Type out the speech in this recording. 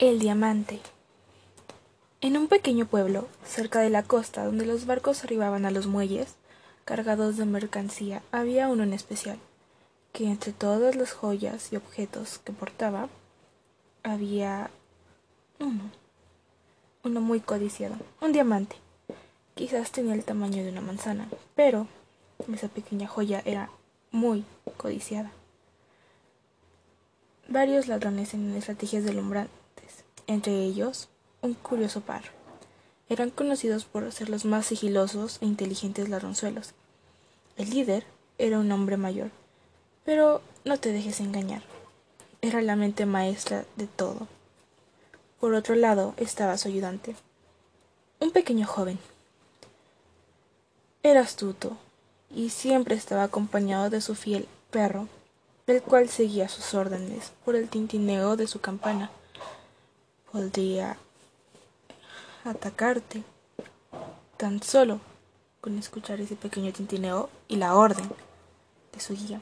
El diamante. En un pequeño pueblo, cerca de la costa, donde los barcos arribaban a los muelles, cargados de mercancía, había uno en especial, que entre todas las joyas y objetos que portaba, había uno, uno muy codiciado, un diamante. Quizás tenía el tamaño de una manzana, pero esa pequeña joya era muy codiciada. Varios ladrones en estrategias del umbral entre ellos un curioso par. Eran conocidos por ser los más sigilosos e inteligentes ladronzuelos. El líder era un hombre mayor, pero no te dejes engañar. Era la mente maestra de todo. Por otro lado estaba su ayudante, un pequeño joven. Era astuto y siempre estaba acompañado de su fiel perro, el cual seguía sus órdenes por el tintineo de su campana podría atacarte tan solo con escuchar ese pequeño tintineo y la orden de su guía.